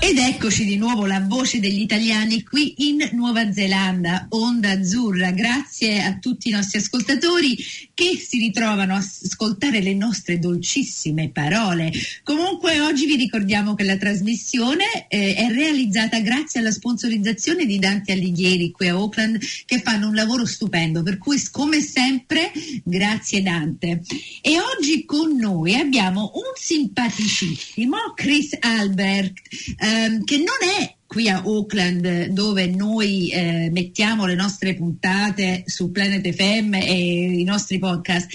ed eccoci di nuovo la voce degli italiani qui in Nuova Zelanda, Onda Azzurra. Grazie a tutti i nostri ascoltatori che si ritrovano a ascoltare le nostre dolcissime parole. Comunque oggi vi ricordiamo che la trasmissione eh, è realizzata grazie alla sponsorizzazione di Dante Alighieri qui a Auckland che fanno un lavoro stupendo, per cui come sempre grazie Dante. E oggi con noi abbiamo un simpaticissimo Chris Albert ehm, che non è qui a Auckland dove noi eh, mettiamo le nostre puntate su Planet FM e i nostri podcast.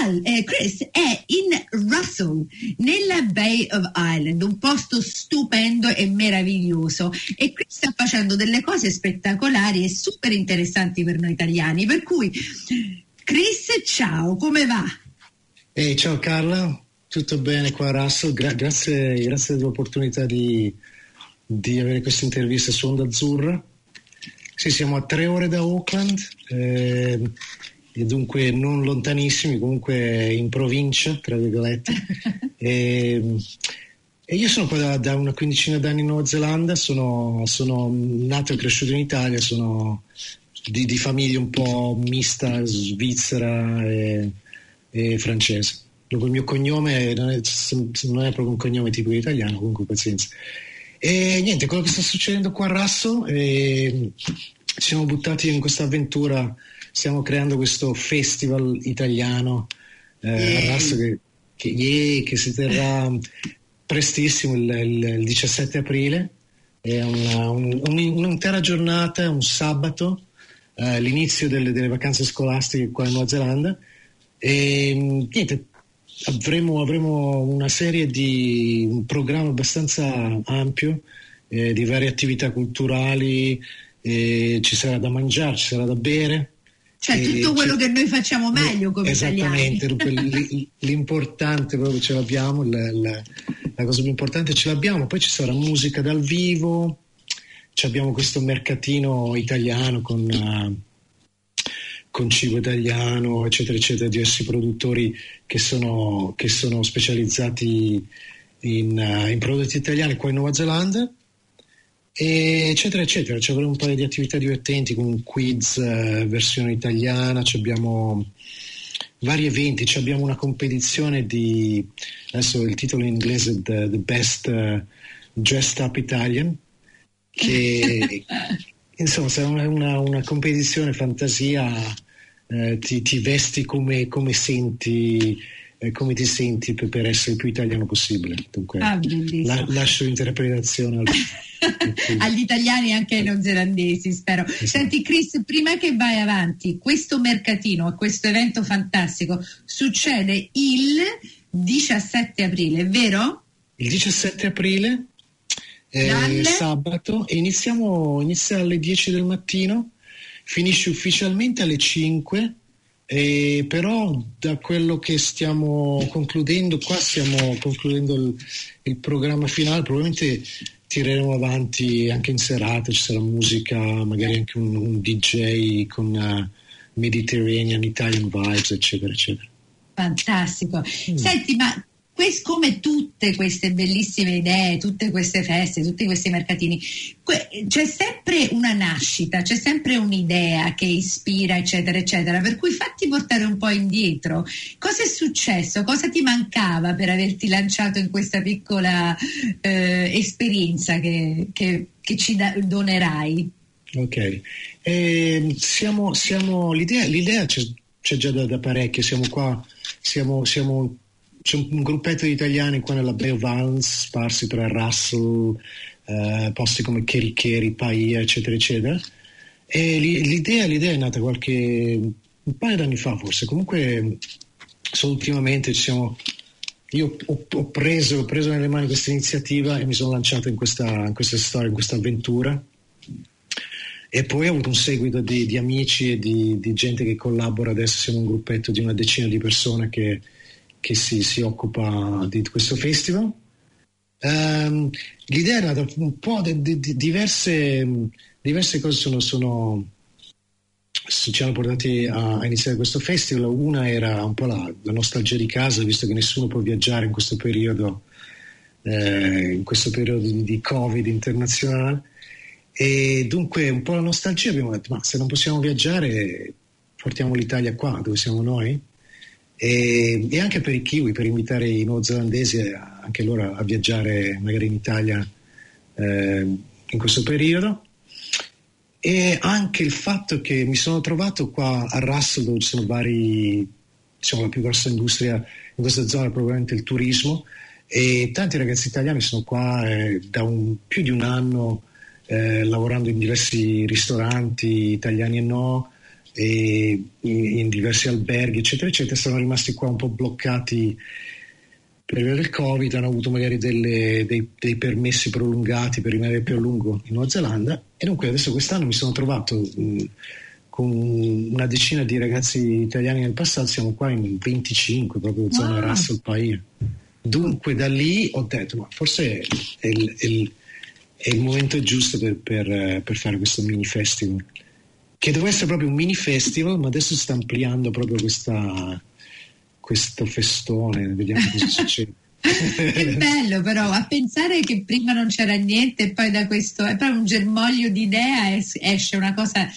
Al, eh, Chris è in Russell, nella Bay of Island, un posto stupendo e meraviglioso. E Chris sta facendo delle cose spettacolari e super interessanti per noi italiani. Per cui, Chris, ciao, come va? Ehi, ciao Carla, tutto bene qua Russell? Gra- grazie, grazie dell'opportunità di, di avere questa intervista su Onda Azzurra. Sì, siamo a tre ore da Auckland, eh, e dunque non lontanissimi, comunque in provincia, tra virgolette. e, e io sono qua da, da, una quindicina d'anni in Nuova Zelanda, sono, sono nato e cresciuto in Italia, sono di, di famiglia un po' mista svizzera e, e francese. Dopo il mio cognome non è, non è, proprio un cognome tipico italiano, comunque pazienza. E niente, quello che sta succedendo qua a Rasso, eh, ci siamo buttati in questa avventura, stiamo creando questo festival italiano eh, a Rasso che, che, yeah, che, si terrà prestissimo il, il, il 17 aprile, è una, un, un'intera giornata, un sabato, eh, l'inizio delle, delle vacanze scolastiche qua in Nuova Zelanda. E niente, avremo, avremo, una serie di un programma abbastanza ampio eh, di varie attività culturali, eh, ci sarà da mangiare, ci sarà da bere. Cioè tutto quello che noi facciamo meglio come esattamente, italiani. l'importante proprio ce l'abbiamo, la, la, la, cosa più importante ce l'abbiamo, poi ci sarà musica dal vivo, abbiamo questo mercatino italiano con... Uh, con cibo italiano, eccetera, eccetera, diversi produttori che sono, che sono specializzati in, uh, in, prodotti italiani qua in Nuova Zelanda, e eccetera, eccetera. Ci avremo un paio di attività divertenti con un quiz uh, versione italiana, abbiamo vari eventi, abbiamo una competizione di, adesso il titolo in inglese è The, the Best uh, Dressed Up Italian, che insomma sarà una, una, una competizione fantasia eh, ti, ti, vesti come, come senti eh, come ti senti per, per, essere il più italiano possibile. Dunque, ah, la, lascio l'interpretazione al, agli italiani e anche ai neozelandesi, spero. Esatto. Senti, Chris, prima che vai avanti, questo mercatino, questo evento fantastico succede il 17 aprile, vero? Il 17 aprile, eh, sabato, e iniziamo, inizia alle 10 del mattino finisce ufficialmente alle 5, eh, però da quello che stiamo concludendo qua, stiamo concludendo il, il programma finale, probabilmente tireremo avanti anche in serata, ci sarà musica, magari anche un, un DJ con uh, Mediterranean, Italian vibes, eccetera, eccetera. Fantastico. Mm. Senti, ma Quest, come tutte queste bellissime idee, tutte queste feste, tutti questi mercatini, que- c'è sempre una nascita, c'è sempre un'idea che ispira, eccetera, eccetera. Per cui fatti portare un po' indietro. Cosa è successo? Cosa ti mancava per averti lanciato in questa piccola eh, esperienza che, che, che ci da- donerai? Ok, eh, siamo, siamo, l'idea, l'idea c'è, c'è, già da, da parecchio, siamo qua, siamo, siamo c'è un, gruppetto di italiani qua nella Bay of Islands sparsi tra Russell, eh, posti come Kerikeri, Paia, eccetera, eccetera. E l'idea, l'idea, è nata qualche un paio d'anni fa forse, comunque solo ultimamente ci siamo, io ho, ho, preso, ho, preso, nelle mani questa iniziativa e mi sono lanciato in questa, in questa storia, in questa avventura. E poi ho avuto un seguito di, di amici e di, di, gente che collabora, adesso siamo un gruppetto di una decina di persone che che si, si occupa di questo festival Um, l'idea era un po' di, di, di diverse, diverse, cose sono, sono, ci hanno portati a, a, iniziare questo festival. Una era un po' la, la, nostalgia di casa, visto che nessuno può viaggiare in questo periodo, eh, in questo periodo di, di Covid internazionale. E dunque un po' la nostalgia abbiamo detto, ma se non possiamo viaggiare, portiamo l'Italia qua, dove siamo noi. E, e anche per i kiwi, per invitare i neozelandesi anche loro a viaggiare magari in Italia eh, in questo periodo. E anche il fatto che mi sono trovato qua a Russell dove ci sono vari, diciamo la più grossa industria in questa zona probabilmente il turismo e tanti ragazzi italiani sono qua eh, da un, più di un anno eh, lavorando in diversi ristoranti italiani e no, in, in, diversi alberghi, eccetera, eccetera, sono rimasti qua un po' bloccati per il Covid, hanno avuto magari delle, dei, dei, permessi prolungati per rimanere più a lungo in Nuova Zelanda e dunque adesso quest'anno mi sono trovato mh, con una decina di ragazzi italiani nel passato, siamo qua in 25, proprio zona wow. Russell Paia. Dunque da lì ho detto, ma forse è il, è il è il momento giusto per, per, per, fare questo mini festival che doveva essere proprio un mini festival ma adesso sta ampliando proprio questa, questo festone vediamo cosa succede. Che bello però a pensare che prima non c'era niente e poi da questo è proprio un germoglio di idea esce una cosa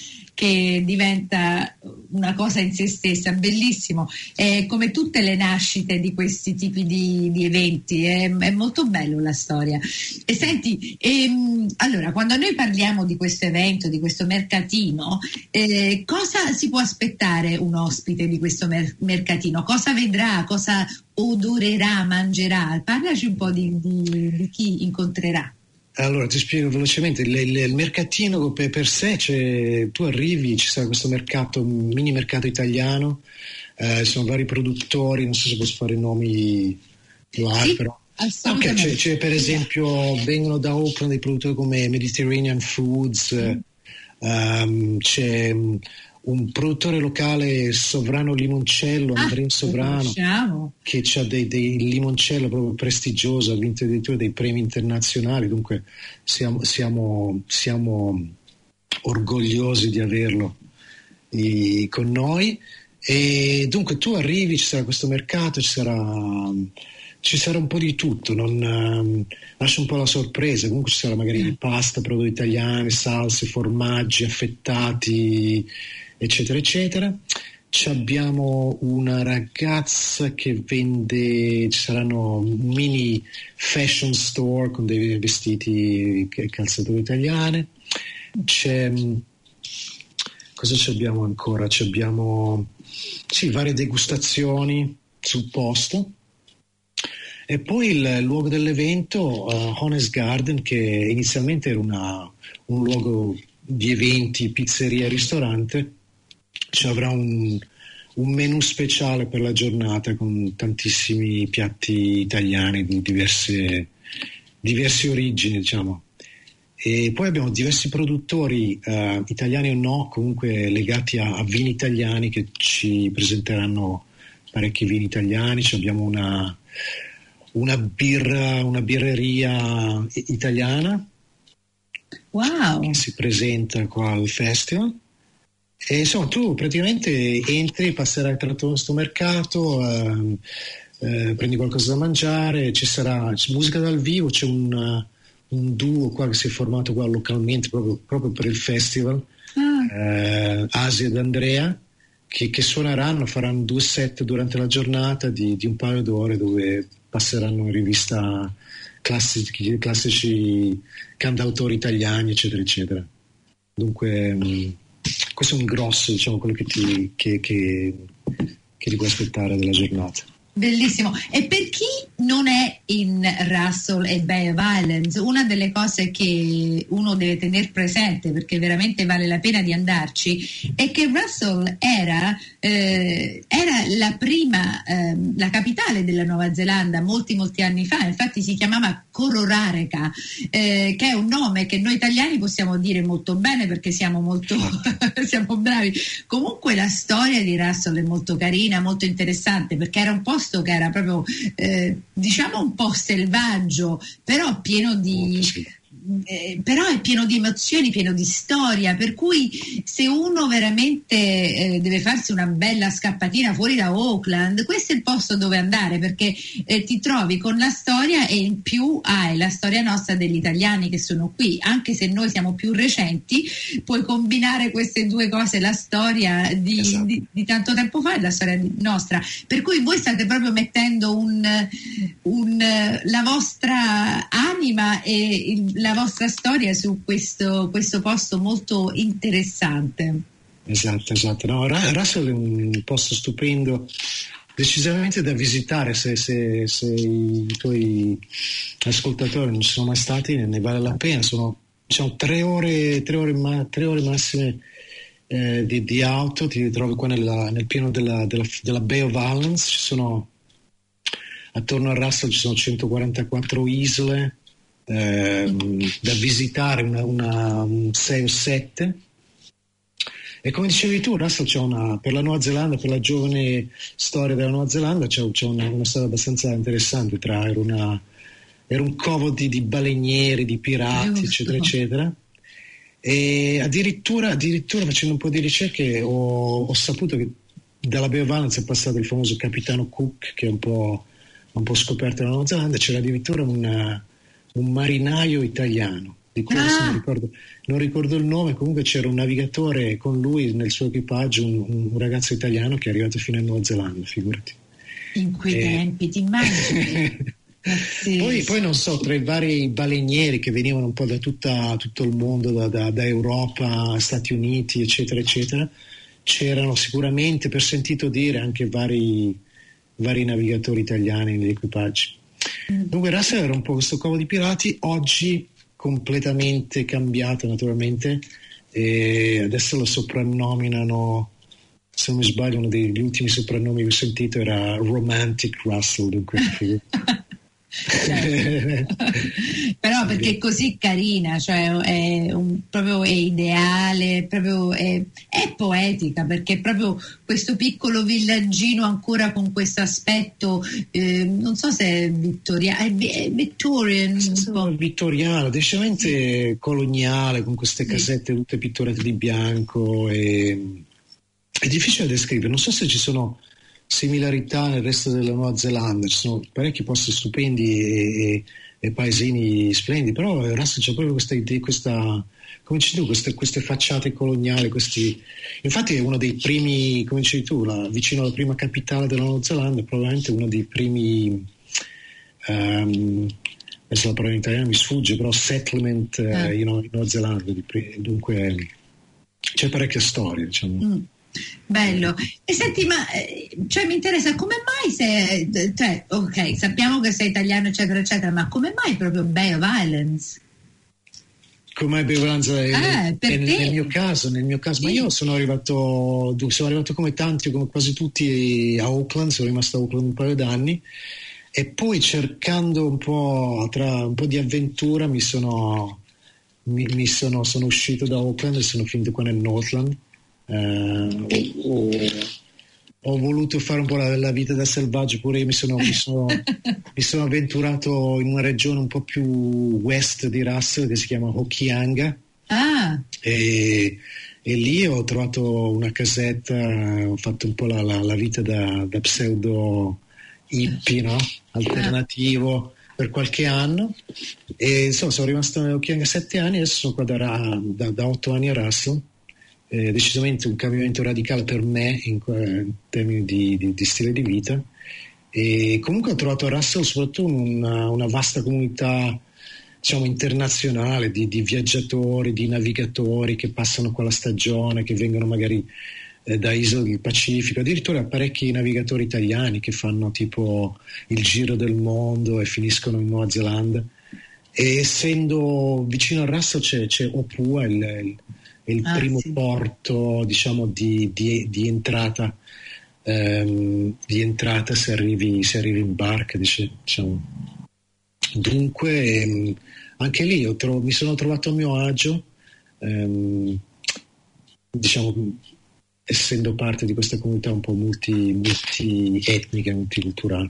che diventa una cosa in se stessa, bellissimo, è come tutte le nascite di questi tipi di, di eventi, è, è, molto bello la storia. E senti, ehm, allora, quando noi parliamo di questo evento, di questo mercatino, eh, cosa si può aspettare un ospite di questo mer- mercatino? Cosa vedrà? Cosa odorerà, mangerà? Parlaci un po' di, di, di chi incontrerà. Allora ti spiego velocemente, il, il, il mercatino per, per sé, cioè, tu arrivi, ci sarà questo mercato, mini mercato italiano, eh, sono vari produttori, non so se posso fare nomi live sì, però. Okay, c'è, c'è, per esempio, vengono da Oakland dei produttori come Mediterranean Foods, mm. um, c'è un produttore locale, Sovrano Limoncello, ah, Sovrano, che ha dei, dei limoncello proprio prestigioso, ha vinto addirittura dei premi internazionali, dunque siamo, siamo, siamo orgogliosi di averlo i, con noi. E dunque tu arrivi, ci sarà questo mercato, ci sarà, ci sarà un po' di tutto, non, um, lascia un po' la sorpresa, comunque ci sarà magari mm. pasta, prodotti italiani, salse, formaggi affettati eccetera, eccetera. Ci abbiamo una ragazza che vende, ci saranno mini fashion store con dei vestiti e calzature italiane. C'è, cosa ci abbiamo ancora? Ci abbiamo sì, varie degustazioni sul posto. E poi il luogo dell'evento, uh, Honest Garden, che inizialmente era una, un luogo di eventi, pizzeria ristorante, ci avrà un, un menù speciale per la giornata con tantissimi piatti italiani di diverse, diverse origini, diciamo. E poi abbiamo diversi produttori uh, italiani o no, comunque legati a, a, vini italiani che ci presenteranno parecchi vini italiani. Ci abbiamo una, una, birra, una birreria italiana wow. che si presenta qua al festival. E insomma, tu praticamente entri, passerai tra questo mercato, eh, eh, prendi qualcosa da mangiare, ci sarà musica dal vivo, c'è un, un, duo qua che si è formato qua localmente proprio, proprio per il festival, ah. eh, Asia ed Andrea, che, che, suoneranno, faranno due set durante la giornata di, di un paio d'ore dove passeranno in rivista classici, classici cantautori italiani, eccetera, eccetera. Dunque mm, questo è un grosso, diciamo, quello che ti, che, che, che ti puoi aspettare della giornata. Bellissimo. E per chi non è in Russell e Bay of Islands, una delle cose che uno deve tenere presente, perché veramente vale la pena di andarci, è che Russell era, eh, era la prima, eh, la capitale della Nuova Zelanda molti molti anni fa, infatti si chiamava Cororareca, eh, che è un nome che noi italiani possiamo dire molto bene perché siamo molto siamo bravi. Comunque la storia di Russell è molto carina, molto interessante, perché era un po' posto che era proprio eh, di, diciamo un po' selvaggio, però pieno di... Eh, però è pieno di emozioni, pieno di storia, per cui se uno veramente eh, deve farsi una bella scappatina fuori da Auckland, questo è il posto dove andare perché eh, ti trovi con la storia e in più hai la storia nostra degli italiani che sono qui, anche se noi siamo più recenti, puoi combinare queste due cose, la storia di, Esatto. di- di tanto tempo fa e la storia nostra. Per cui voi state proprio mettendo un, un- la vostra anima e il- la vostra storia su questo, questo posto molto interessante. Esatto, esatto. No, Russell è un posto stupendo, decisamente da visitare se, se- se i tuoi ascoltatori non ci sono mai stati, ne vale la pena. Sono diciamo, tre, ore, tre, ore ma- tre ore massime eh, di, di auto, ti trovi qua nella- nel pieno della, della- della Bay of Islands, ci sono, attorno a Russell ci sono 144 isole ehm, da visitare, una, una, un 6 o 7. E come dicevi tu, Russell, c'è una, per la Nuova Zelanda, per la giovane storia della Nuova Zelanda, c'è, c'è una, una storia abbastanza interessante. Tra, era, una- era un covo di, di balenieri, di pirati, eccetera, eccetera. E addirittura, addirittura facendo un po' di ricerche ho, ho saputo che dalla Bay of Islands è passato il famoso capitano Cook, che è un po', un po' scoperto nella Nuova Zelanda. C'era addirittura una- un marinaio italiano, di cui Ah. non ricordo, non ricordo il nome, comunque c'era un navigatore con lui nel suo equipaggio, un, un ragazzo italiano che è arrivato fino in Nuova Zelanda, figurati. In quei Eh. tempi, ti immagini? Poi, poi non so, tra i vari balenieri che venivano un po' da tutta- tutto il mondo, da, da- da Europa, Stati Uniti, eccetera, eccetera, c'erano sicuramente, per sentito dire, anche vari, vari navigatori italiani negli equipaggi. Dunque Russell era un po' questo covo di pirati, oggi completamente cambiato naturalmente, e adesso lo soprannominano, se non mi sbaglio uno degli ultimi soprannomi che ho sentito era Romantic Russell, dunque Certo. però perché è così carina, cioè è un- proprio è ideale, proprio è, è poetica perché proprio questo piccolo villaggino ancora con questo aspetto, eh, non so se è vittoriano, è, è po'. vittoriano, decisamente coloniale, con queste casette tutte pitturate di bianco. E... È difficile da descrivere, non so se ci sono similarità nel resto della Nuova Zelanda, ci sono parecchi posti stupendi e, e- paesini splendidi, però il resto c'è proprio questa idea, questa, come dici tu, queste, queste facciate coloniali, questi... infatti è uno dei primi, come dicevi tu, la- vicino alla prima capitale della Nuova Zelanda, probabilmente uno dei primi ehm, adesso la parola in italiano mi sfugge, però settlement eh, Ah. in, in Nuova Zelanda, dunque c'è parecchia storia, diciamo. Mm, Bello. E senti, ma eh, cioè, mi interessa come mai se, cioè, ok, sappiamo che sei italiano, eccetera, eccetera, ma come mai proprio Bay of Islands? Come bevolanza Eh, per nel, nel mio caso, nel mio caso, ma Sì. io sono arrivato, sono arrivato come tanti, come quasi tutti a Auckland, sono rimasto a Auckland un paio d'anni e poi cercando un po', tra un po' di avventura mi sono, mi, mi sono, sono uscito da Auckland e sono finito qua nel Northland. Eh, ho, ho voluto fare un po' la, la vita da selvaggio, pure io mi sono, mi, sono, mi sono avventurato in una regione un po' più west di Russell che si chiama Hokianga. Ah, e, e lì ho trovato una casetta, ho fatto un po' la, la- la vita da, da pseudo hippie, no? alternativo per qualche anno. E insomma sono rimasto a Hokianga sette anni adesso sono qua da, da, da otto anni a Russell eh, decisamente un cambiamento radicale per me in, in termini di, di- di stile di vita e comunque ho trovato a Russell soprattutto una, una vasta comunità diciamo internazionale di, di viaggiatori, di navigatori che passano qua la stagione, che vengono magari eh, da isole del Pacifico, addirittura parecchi navigatori italiani che fanno tipo il giro del mondo e finiscono in Nuova Zelanda. E essendo vicino a Russell c'è, c'è Opua, il, il- il Ah, primo sì. porto diciamo, di, di- di entrata, ehm, di entrata se arrivi, se arrivi in barca, diciamo. Dunque, ehm, anche lì tro- mi sono trovato a mio agio, ehm, diciamo, essendo parte di questa comunità un po' multi, multietnica, multiculturale.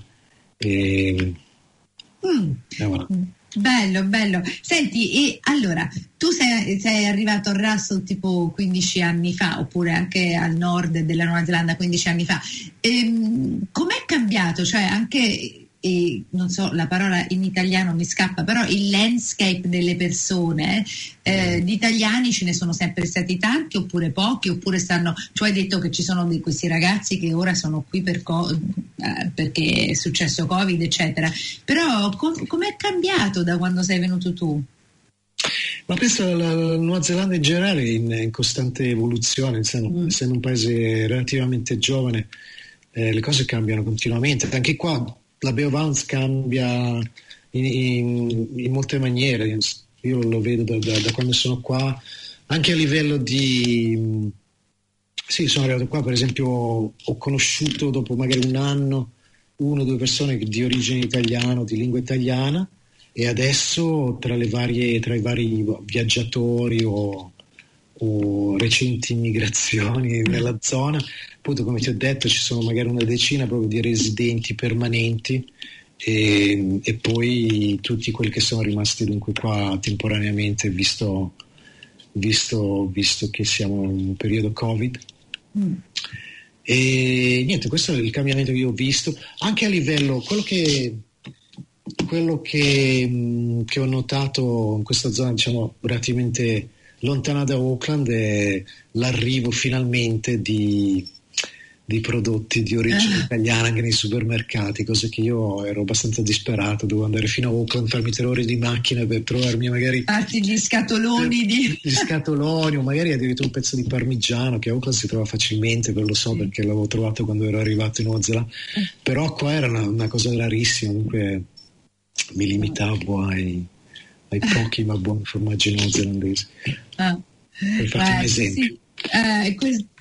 E, Mm. Eh. Bello, bello. Senti, e allora, tu sei, sei, arrivato a Russell tipo 15 anni fa, oppure anche al nord della Nuova Zelanda 15 anni fa. Ehm, com'è cambiato? Cioè, anche e non so la parola in italiano mi scappa, però il landscape delle persone, eh, di italiani ce ne sono sempre stati tanti oppure pochi, oppure stanno, tu hai detto che ci sono di questi ragazzi che ora sono qui per co- eh, perché è successo Covid, eccetera, però com- com'è cambiato da quando sei venuto tu? Ma penso la, la Nuova Zelanda in generale è in, in costante evoluzione, essendo, mm. essendo, un paese relativamente giovane, eh, le cose cambiano continuamente. Anche qua la Beovance cambia in, in, in, molte maniere, io lo vedo da, da, da, quando sono qua, anche a livello di... Sì, sono arrivato qua, per esempio ho conosciuto dopo magari un anno uno o due persone di origine italiana, di lingua italiana, e adesso tra, varie, tra i vari viaggiatori o, o recenti migrazioni nella zona. Appunto come ti ho detto ci sono magari una decina proprio di residenti permanenti e, e poi tutti quelli che sono rimasti dunque qua temporaneamente visto, visto, visto che siamo in un periodo covid. Mm. e niente questo è il cambiamento che io ho visto anche a livello quello che quello che, che ho notato in questa zona diciamo relativamente lontana da Auckland è l'arrivo finalmente di di prodotti di origine ah. italiana anche nei supermercati, cose che io ero abbastanza disperato, dovevo andare fino a Auckland, farmi tre ore di macchina per trovarmi magari... Farti gli scatoloni di... Gli scatoloni o magari addirittura un pezzo di parmigiano che a Auckland si trova facilmente, ve lo so sì. perché l'avevo trovato quando ero arrivato in Nuova Zelanda, eh. però qua era una, una cosa rarissima, comunque mi limitavo ai, ai pochi ma buoni formaggi neozelandesi. Ah. Per farti un esempio. Sì. Uh,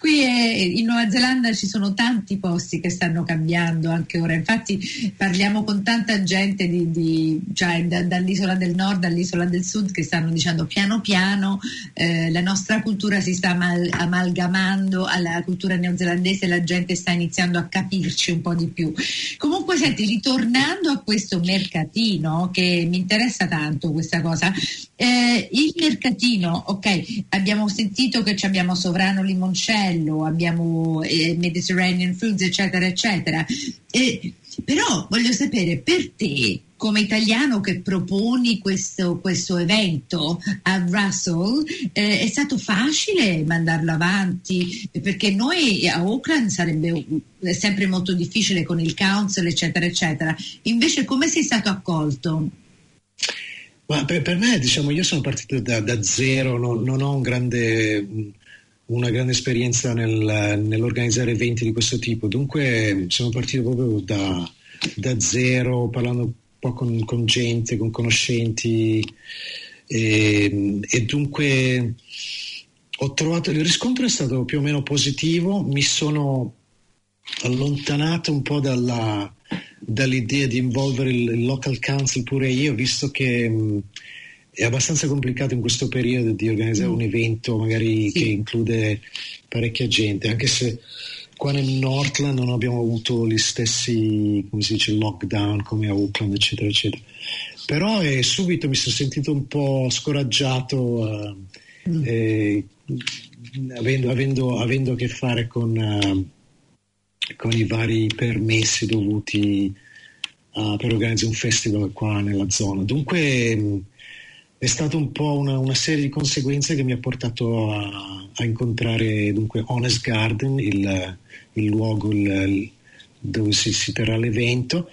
qui è, in Nuova Zelanda ci sono tanti posti che stanno cambiando anche ora, infatti parliamo con tanta gente di, di, cioè, da, dall'isola del nord all'isola del sud che stanno dicendo piano piano eh, la nostra cultura si sta amal- amalgamando alla cultura neozelandese, la gente sta iniziando a capirci un po' di più. Comunque senti, ritornando a questo mercatino che mi interessa tanto questa cosa, eh, il mercatino, ok, abbiamo sentito che abbiamo Sovrano Limoncello, abbiamo eh, Mediterranean Foods, eccetera, eccetera. Eh, però voglio sapere per te, come italiano che proponi questo, questo evento a Russell, eh, è stato facile mandarlo avanti? Perché noi a Auckland sarebbe sempre molto difficile con il council, eccetera, eccetera. Invece come sei stato accolto? Ma per, per, me, diciamo, io sono partito da, da zero, non, non ho un grande, una grande esperienza nel, nell'organizzare eventi di questo tipo, dunque sono partito proprio da, da zero, parlando un po' con, con gente, con conoscenti e, e, dunque ho trovato, il riscontro è stato più o meno positivo, mi sono allontanato un po' dalla dall'idea di involvere il, local council pure io, visto che è abbastanza complicato in questo periodo di organizzare mm. un evento magari sì. che include parecchia gente, anche se qua nel Northland non abbiamo avuto gli stessi, come si dice, lockdown come a Auckland, eccetera, eccetera. Però eh, subito mi sono sentito un po' scoraggiato uh, mm. eh, avendo, avendo, avendo, a che fare con... Uh, con i vari permessi dovuti uh, per organizzare un festival qua nella zona. Dunque è stata un po' una, una, serie di conseguenze che mi ha portato a, a incontrare dunque Honest Garden, il, il luogo il, dove si, si terrà l'evento.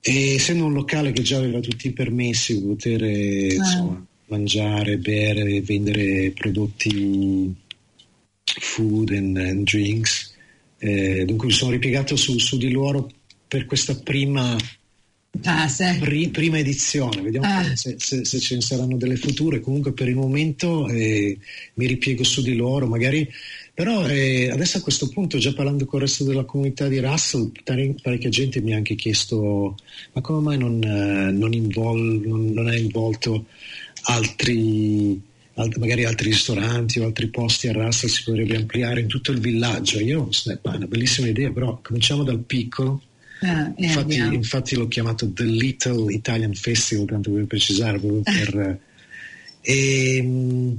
E essendo un locale che già aveva tutti i permessi per poter ah. insomma, mangiare, bere, vendere prodotti food and, and drinks, eh, dunque mi sono ripiegato su, su, di loro per questa prima, pri, prima edizione. Vediamo ah. se, se, se, ce ne saranno delle future. Comunque per il momento eh, mi ripiego su di loro, magari. Però eh, adesso a questo punto, già parlando con il resto della comunità di Russell, parecchia gente mi ha anche chiesto ma come mai non, eh, non, invol, non, non ha involto altri alt- magari altri ristoranti o altri posti a Russell si potrebbe ampliare in tutto il villaggio. Io, è una bellissima idea, però cominciamo dal piccolo Ah, eh, infatti, infatti l'ho chiamato The Little Italian Festival, tanto per precisare, proprio per... e, mm,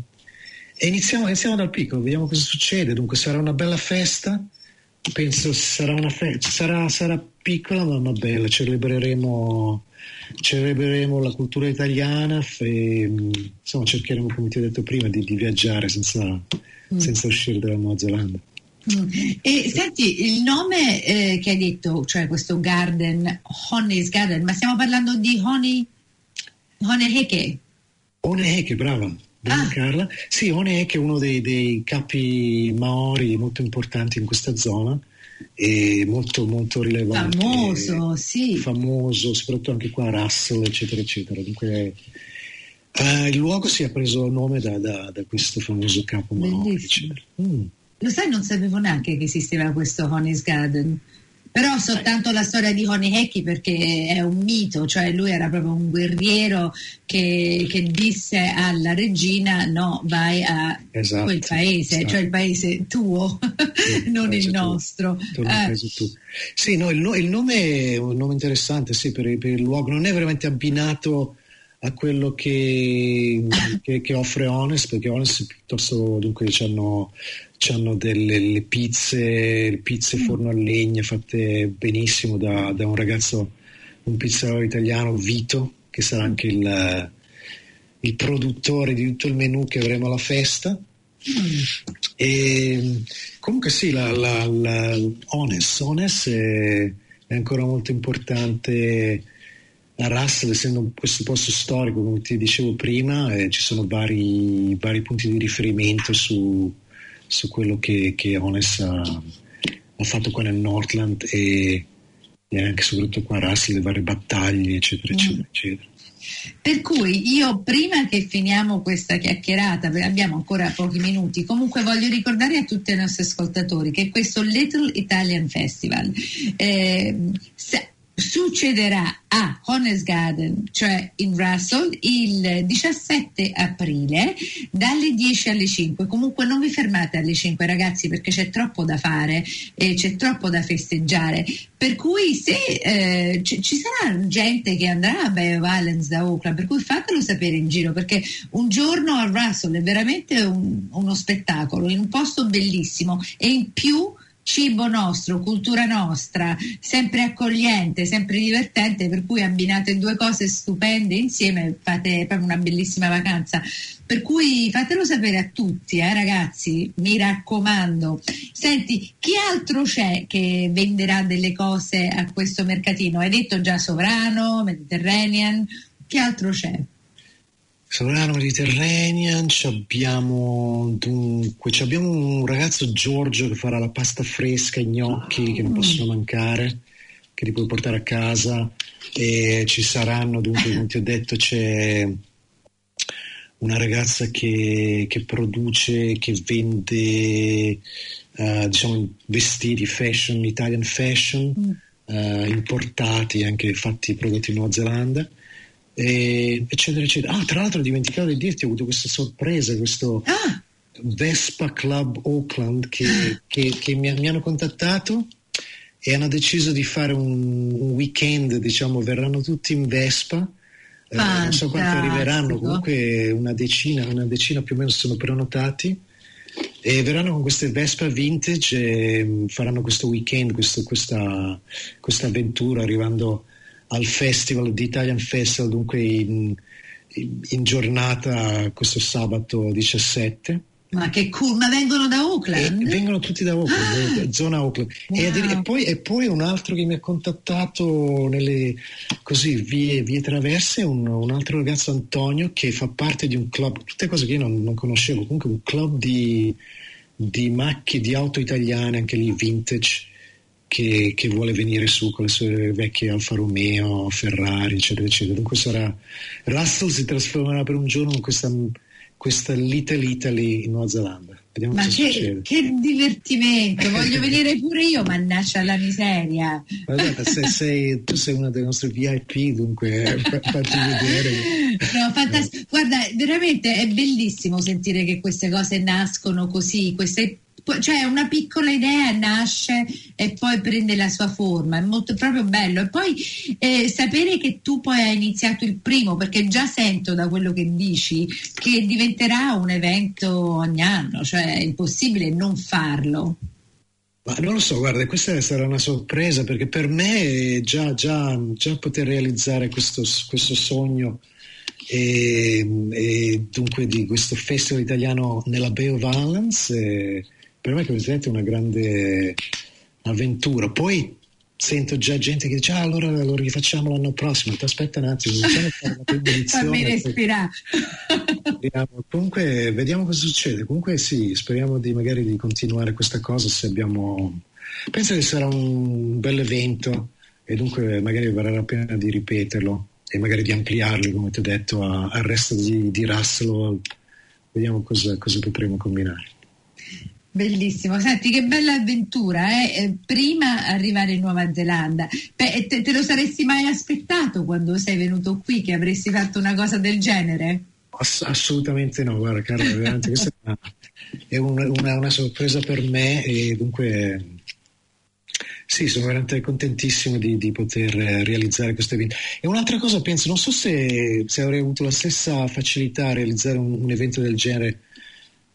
e iniziamo, iniziamo dal piccolo, vediamo cosa succede. Dunque sarà una bella festa, penso sarà una festa, sarà, sarà piccola ma, ma bella, celebreremo, celebreremo la cultura italiana e mm, insomma cercheremo, come ti ho detto prima, di, di viaggiare senza, senza uscire dalla Nuova Zelanda. E senti, il nome eh, che hai detto, cioè questo garden, Honey's Garden, ma stiamo parlando di Honey, Honey Heke? Oneheke, brava. Brava Ah. Carla. Sì, Oneheke è uno dei, dei capi maori molto importanti in questa zona e molto, molto rilevante. Famoso, sì. Famoso, soprattutto anche qua a Russell, eccetera, eccetera. Dunque, eh, il luogo si è preso nome da, da- da questo famoso capo maori. Bellissimo. eccetera. Mm. Lo sai, non sapevo neanche che esisteva questo Honey's Garden. Però soltanto la storia di Honey Heki perché è un mito, cioè lui era proprio un guerriero che, che disse alla regina no, vai a Esatto, quel paese, esatto. cioè il paese tuo, Sì, non il nostro. Torna a Eh, tu. Sì, no, il, il nome è un nome interessante sì, per, per il luogo, non è veramente abbinato a quello che, che- che offre Honest, perché Honest piuttosto dunque hanno delle le pizze, pizze forno a legna fatte benissimo da, da un ragazzo, un pizzaiolo italiano, Vito, che sarà anche il, il produttore di tutto il menù che avremo alla festa. E comunque sì, la, la, la Honest, Honest è, è ancora molto importante a Russell, essendo questo posto storico, come ti dicevo prima, eh, ci sono vari, vari punti di riferimento su, su quello che, che Honest ha, ha fatto qua nel Northland e, e anche soprattutto qua a Russell, le varie battaglie, eccetera, eccetera, eccetera. Per cui io prima che finiamo questa chiacchierata, abbiamo ancora pochi minuti, comunque voglio ricordare a tutti i nostri ascoltatori che questo Little Italian Festival eh, succederà a Honest Garden, cioè in Russell, il 17 aprile dalle 10 alle 5. Comunque non vi fermate alle 5 ragazzi perché c'è troppo da fare e c'è troppo da festeggiare. Per cui se eh, ci, ci sarà gente che andrà a Islands da Oakland, per cui fatelo sapere in giro perché un giorno a Russell è veramente un- uno spettacolo, in un posto bellissimo e in più cibo nostro, cultura nostra, sempre accogliente, sempre divertente, per cui abbinate due cose stupende insieme fate proprio una bellissima vacanza. Per cui fatelo sapere a tutti, eh, ragazzi, mi raccomando. Senti, chi altro c'è che venderà delle cose a questo mercatino? Hai detto già Sovrano, Mediterranean, chi altro c'è? Sovrano Mediterranean, ci abbiamo dunque, ci abbiamo un ragazzo Giorgio che farà la pasta fresca, i gnocchi che non possono mancare, che li puoi portare a casa. E ci saranno dunque, come ti ho detto, c'è una ragazza che, che produce, che vende eh, diciamo vestiti fashion, Italian fashion, eh, importati, anche fatti prodotti in Nuova Zelanda e- eccetera eccetera. Ah tra l'altro ho dimenticato di dirti ho avuto questa sorpresa questo Ah, Vespa Club Auckland che, che- che mi, mi hanno contattato e hanno deciso di fare un, un weekend diciamo verranno tutti in Vespa. Eh, non so quanti arriveranno comunque una decina una decina più o meno sono prenotati. E verranno con queste Vespa vintage e mm, faranno questo weekend questo- questa, questa avventura arrivando al festival di Italian Festival dunque in, in- giornata questo sabato 17 ma che cool, ma vengono da e Oakland? vengono tutti da Auckland, eh, zona Auckland. E, Wow. e poi, e poi un altro che mi ha contattato nelle così, vie, vie traverse, un, un altro ragazzo Antonio che fa parte di un club, tutte cose che io non, non conoscevo, comunque un club di, di macchine, di auto italiane, anche lì vintage, che, che vuole venire su con le sue vecchie Alfa Romeo, Ferrari, eccetera, eccetera. Dunque sarà, Russell si trasformerà per un giorno in questa, questa Little Italy in Nuova Zelanda. Vediamo Ma che, che divertimento, voglio venire pure io, mannaggia la miseria. Guarda, se sei, tu sei una delle nostre VIP, dunque eh, fa- fatti vedere. No, fantastico. Guarda, veramente è bellissimo sentire che queste cose nascono così, queste cioè una piccola idea nasce e poi prende la sua forma, è molto proprio bello. E poi eh, sapere che tu poi hai iniziato il primo, perché già sento da quello che dici che diventerà un evento ogni anno, cioè è impossibile non farlo. Ma non lo so, guarda, questa sarà una sorpresa perché per me già, già, già poter realizzare questo, questo sogno e, e, dunque di questo festival italiano nella Bay of Islands eh, per me è una grande avventura. Poi sento già gente che dice ah, allora lo rifacciamo l'anno prossimo. Ti aspetta un attimo fare una fammi respirare. Comunque vediamo cosa succede. Comunque sì speriamo di magari di continuare questa cosa se abbiamo penso che sarà un bel evento e dunque magari varrà la pena di ripeterlo e magari di ampliarlo come ti ho detto al resto di, di Russell vediamo cosa, cosa potremo combinare Bellissimo, senti che bella avventura, eh? eh prima arrivare in Nuova Zelanda. Beh, te, te, lo saresti mai aspettato quando sei venuto qui che avresti fatto una cosa del genere? Ass- assolutamente no, guarda Carlo, veramente questa è, una, una, una, sorpresa per me e dunque sì, sono veramente contentissimo di, di poter realizzare questo evento. E un'altra cosa penso, non so se, se avrei avuto la stessa facilità a realizzare un, un evento del genere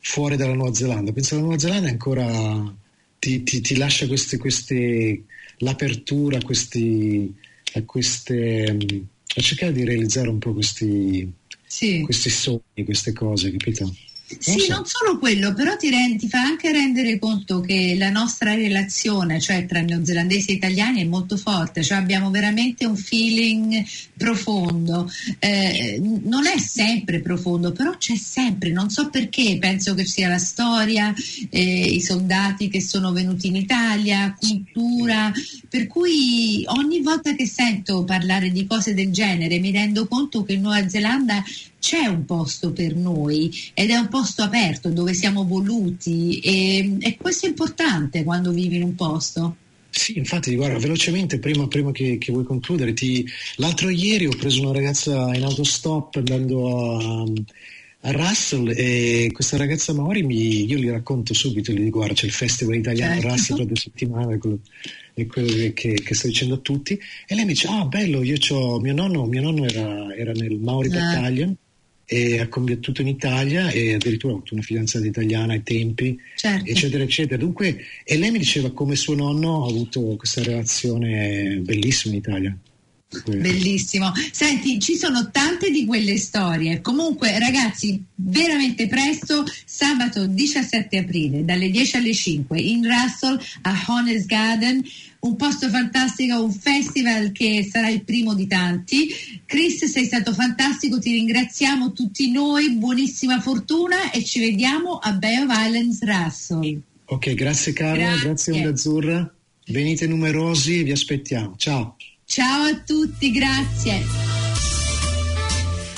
fuori dalla Nuova Zelanda. Penso che la Nuova Zelanda ancora ti, ti, ti lascia queste, queste, l'apertura questi, a, queste, a cercare di realizzare un po' questi, sì. questi sogni, queste cose, capito? Sì, so. non solo quello, però ti, rend, ti, fa anche rendere conto che la nostra relazione, cioè tra neozelandesi e italiani, è molto forte, cioè abbiamo veramente un feeling profondo. Eh, non è sempre profondo, però c'è sempre, non so perché, penso che sia la storia, eh, i soldati che sono venuti in Italia, cultura, per cui ogni volta che sento parlare di cose del genere mi rendo conto che in Nuova Zelanda c'è un posto per noi ed è un posto aperto dove siamo voluti e, e questo è importante quando vivi in un posto. Sì, infatti, guarda, velocemente, prima, prima che, che, vuoi concludere, ti... l'altro ieri ho preso una ragazza in autostop andando a, a Russell e questa ragazza Maori mi, io gli racconto subito, gli dico guarda c'è il festival italiano certo. a Russell tra due settimane, quello, è quello che, che, sto dicendo a tutti, e lei mi dice ah bello, io ho mio nonno, mio nonno era, era nel Maori ah. Battalion e ha combattuto in Italia e addirittura ha avuto una fidanzata italiana ai tempi, certo. eccetera, eccetera. Dunque, e lei mi diceva come suo nonno ha avuto questa relazione bellissima in Italia. Bellissimo. Senti, ci sono tante di quelle storie. Comunque, ragazzi, veramente presto, sabato 17 aprile, dalle 10 alle 5, in Russell a Honest Garden un posto fantastico, un festival che sarà il primo di tanti. Chris, sei stato fantastico, ti ringraziamo tutti noi, buonissima fortuna e ci vediamo a Bay of Islands Russell. Ok, grazie Carla, grazie, grazie Onda Azzurra. Venite numerosi, vi aspettiamo. Ciao. Ciao a tutti, grazie.